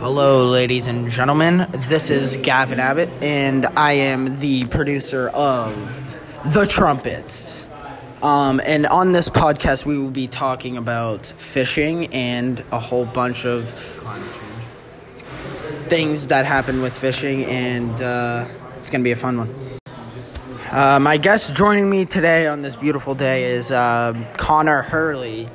Hello, ladies and gentlemen. This is Gavin Abbott, and I am the producer of The Trumpets. Um, and on this podcast, we will be talking about fishing and a whole bunch of things that happen with fishing, and uh, it's going to be a fun one. Uh, my guest joining me today on this beautiful day is uh, Connor Hurley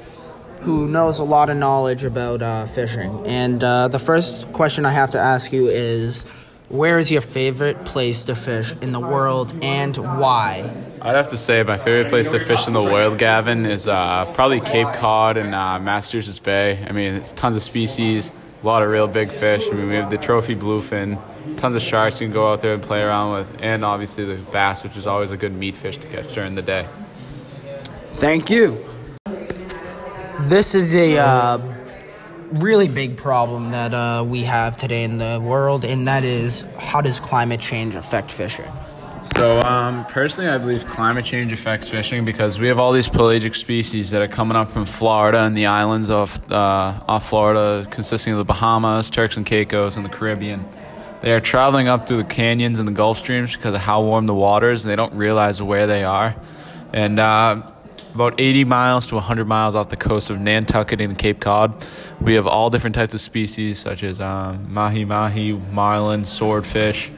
who knows a lot of knowledge about uh, fishing. And uh, the first question I have to ask you is where is your favorite place to fish in the world and why? I'd have to say my favorite place to fish in the world, Gavin, is uh, probably Cape Cod and uh, Massachusetts Bay. I mean, it's tons of species, a lot of real big fish. I mean, we have the trophy bluefin, tons of sharks you can go out there and play around with, and obviously the bass, which is always a good meat fish to catch during the day. Thank you. This is a uh, really big problem that uh, we have today in the world, and that is how does climate change affect fishing? So, um, personally, I believe climate change affects fishing because we have all these pelagic species that are coming up from Florida and the islands off, uh, off Florida, consisting of the Bahamas, Turks and Caicos, and the Caribbean. They are traveling up through the canyons and the Gulf Streams because of how warm the water is, and they don't realize where they are. And uh, about 80 miles to 100 miles off the coast of Nantucket and Cape Cod. We have all different types of species, such as um, mahi mahi, marlin, swordfish,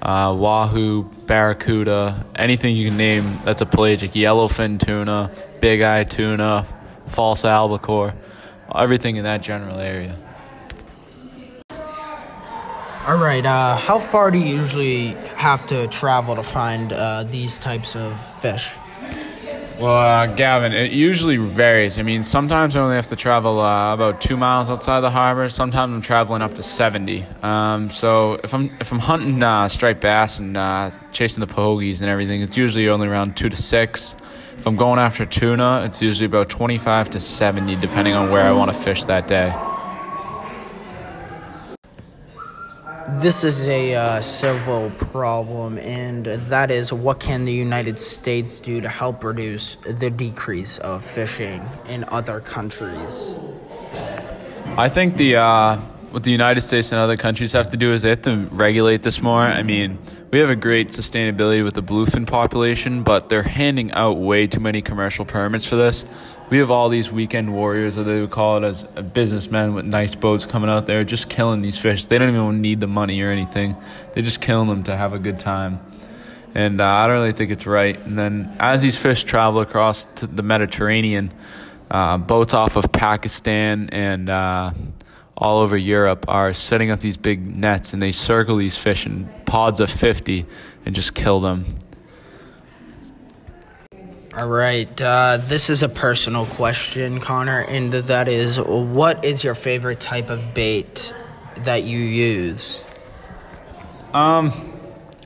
uh, wahoo, barracuda, anything you can name that's a pelagic, yellowfin tuna, big eye tuna, false albacore, everything in that general area. All right, uh, how far do you usually have to travel to find uh, these types of fish? Well, uh, Gavin, it usually varies. I mean, sometimes I only have to travel uh, about two miles outside the harbor. Sometimes I'm traveling up to seventy. Um, so if I'm if I'm hunting uh, striped bass and uh, chasing the pogies and everything, it's usually only around two to six. If I'm going after tuna, it's usually about twenty-five to seventy, depending on where I want to fish that day. This is a uh, civil problem, and that is what can the United States do to help reduce the decrease of fishing in other countries? I think the uh, what the United States and other countries have to do is they have to regulate this more. I mean, we have a great sustainability with the bluefin population, but they're handing out way too many commercial permits for this we have all these weekend warriors, or they would call it as businessmen with nice boats coming out there, just killing these fish. They don't even need the money or anything. They're just killing them to have a good time. And uh, I don't really think it's right. And then as these fish travel across the Mediterranean, uh, boats off of Pakistan and uh, all over Europe are setting up these big nets and they circle these fish in pods of 50 and just kill them. All right. Uh, this is a personal question, Connor, and that is what is your favorite type of bait that you use? Um,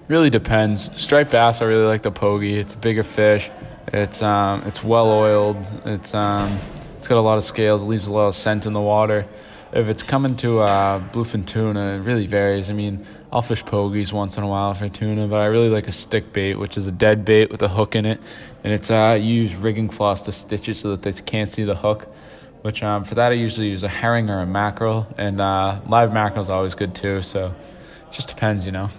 really depends. Striped bass, I really like the pogie. It's a bigger fish. It's um, it's well oiled. It's um, it's got a lot of scales. It leaves a lot of scent in the water. If it's coming to uh, bluefin tuna, it really varies. I mean, I'll fish pogies once in a while for tuna, but I really like a stick bait, which is a dead bait with a hook in it, and it's uh, you use rigging floss to stitch it so that they can't see the hook. Which um, for that I usually use a herring or a mackerel, and uh, live mackerel is always good too. So it just depends, you know.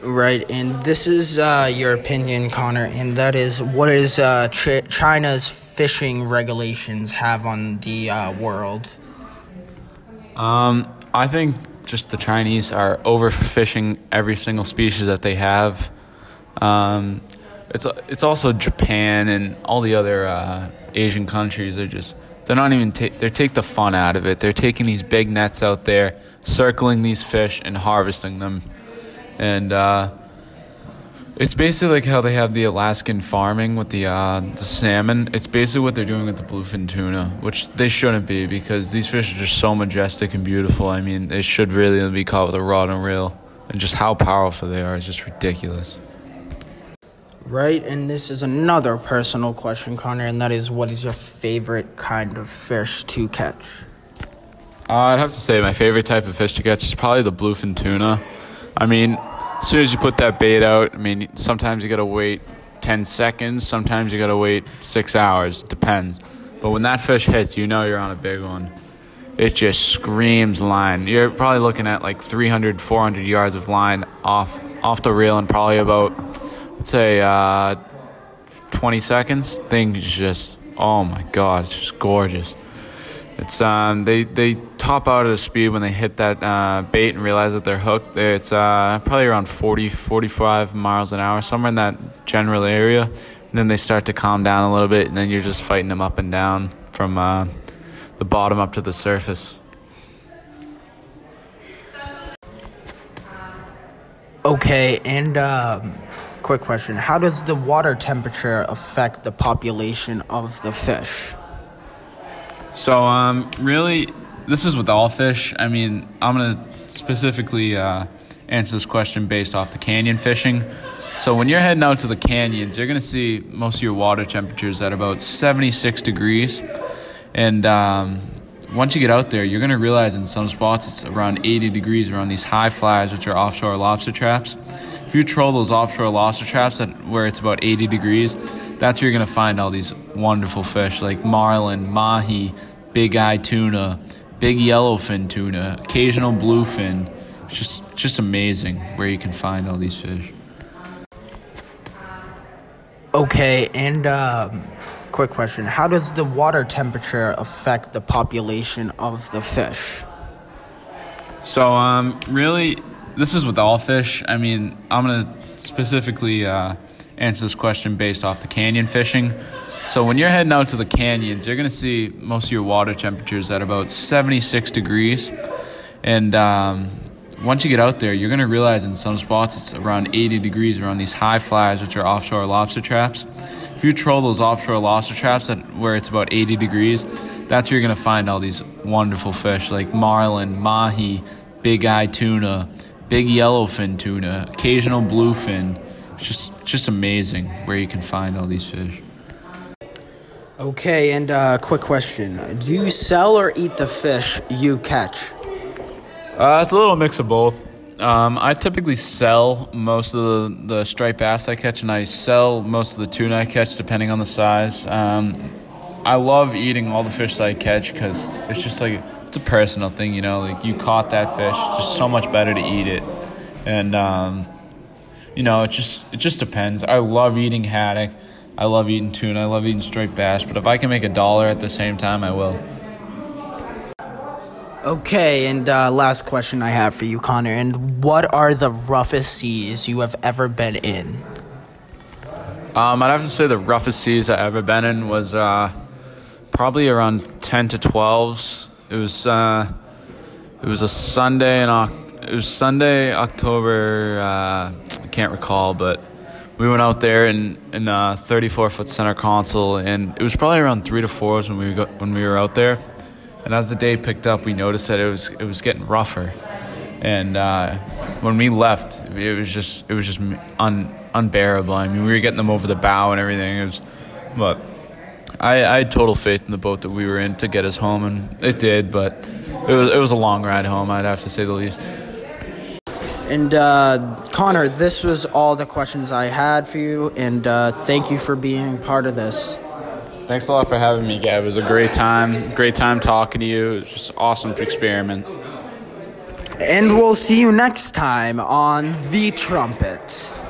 Right, and this is uh, your opinion, Connor, and that is what is uh, Ch- China's fishing regulations have on the uh, world? Um, I think just the Chinese are overfishing every single species that they have. Um, it's it's also Japan and all the other uh, Asian countries They're just they're not even ta- they take the fun out of it. They're taking these big nets out there, circling these fish and harvesting them, and uh, it's basically like how they have the Alaskan farming with the uh, the salmon. It's basically what they're doing with the bluefin tuna, which they shouldn't be because these fish are just so majestic and beautiful. I mean, they should really be caught with a rod and reel, and just how powerful they are is just ridiculous. Right, and this is another personal question, Connor, and that is, what is your favorite kind of fish to catch? Uh, I'd have to say my favorite type of fish to catch is probably the bluefin tuna. I mean, as soon as you put that bait out, I mean, sometimes you gotta wait 10 seconds, sometimes you gotta wait six hours, depends. But when that fish hits, you know you're on a big one. it just screams line. You're probably looking at like 300, 400 yards of line off off the reel in probably about, let's say, uh, 20 seconds. Things just, oh my god, it's just gorgeous. It's um they they top out at a speed when they hit that uh, bait and realize that they're hooked. It's uh, probably around 40, 45 miles an hour, somewhere in that general area. And then they start to calm down a little bit, and then you're just fighting them up and down from uh, the bottom up to the surface. Okay, and um, quick question: How does the water temperature affect the population of the fish? So, um, really, this is with all fish. I mean, I'm gonna specifically uh, answer this question based off the canyon fishing. So, when you're heading out to the canyons, you're gonna see most of your water temperatures at about 76 degrees, and um, once you get out there, you're gonna realize in some spots it's around 80 degrees around these high flies, which are offshore lobster traps. If you troll those offshore lobster traps at where it's about 80 degrees, that's where you're gonna find all these wonderful fish like marlin, mahi, big eye tuna, big yellowfin tuna, occasional bluefin. It's just just amazing where you can find all these fish. Okay, and um, quick question: How does the water temperature affect the population of the fish? So, um, really, this is with all fish. I mean, I'm gonna specifically uh, answer this question based off the canyon fishing. So, when you're heading out to the canyons, you're gonna see most of your water temperatures at about 76 degrees, and um, once you get out there, you're gonna realize in some spots it's around 80 degrees around these high flies, which are offshore lobster traps. If you troll those offshore lobster traps at where it's about 80 degrees, that's where you're gonna find all these wonderful fish like marlin, mahi, big eye tuna, big yellowfin tuna, occasional bluefin. It's just just amazing where you can find all these fish. Okay, and uh, quick question: Do you sell or eat the fish you catch? Uh, it's a little mix of both. Um, I typically sell most of the, the striped bass I catch, and I sell most of the tuna I catch, depending on the size. Um, I love eating all the fish that I catch because it's just like it's a personal thing, you know. Like you caught that fish, it's just so much better to eat it, and um, you know, it just it just depends. I love eating haddock, I love eating tuna, I love eating striped bass, but if I can make a dollar at the same time, I will. Okay, and uh, last question I have for you, Connor. And what are the roughest seas you have ever been in? Um, I'd have to say the roughest seas I ever been in was uh, probably around ten to twelves. It was uh, it was a Sunday and it was Sunday October. Uh, I can't recall, but we went out there in in a 34 foot center console, and it was probably around three to fours when we got, when we were out there. And as the day picked up, we noticed that it was it was getting rougher. And uh, when we left, it was just it was just un, unbearable. I mean, we were getting them over the bow and everything. It was, but I, I had total faith in the boat that we were in to get us home, and it did. But it was it was a long ride home. I'd have to say the least. And uh, Connor, this was all the questions I had for you, and uh, thank you for being part of this. Thanks a lot for having me, Gab. It was a great time. Great time talking to you. It was just awesome to experiment. And we'll see you next time on The Trumpet.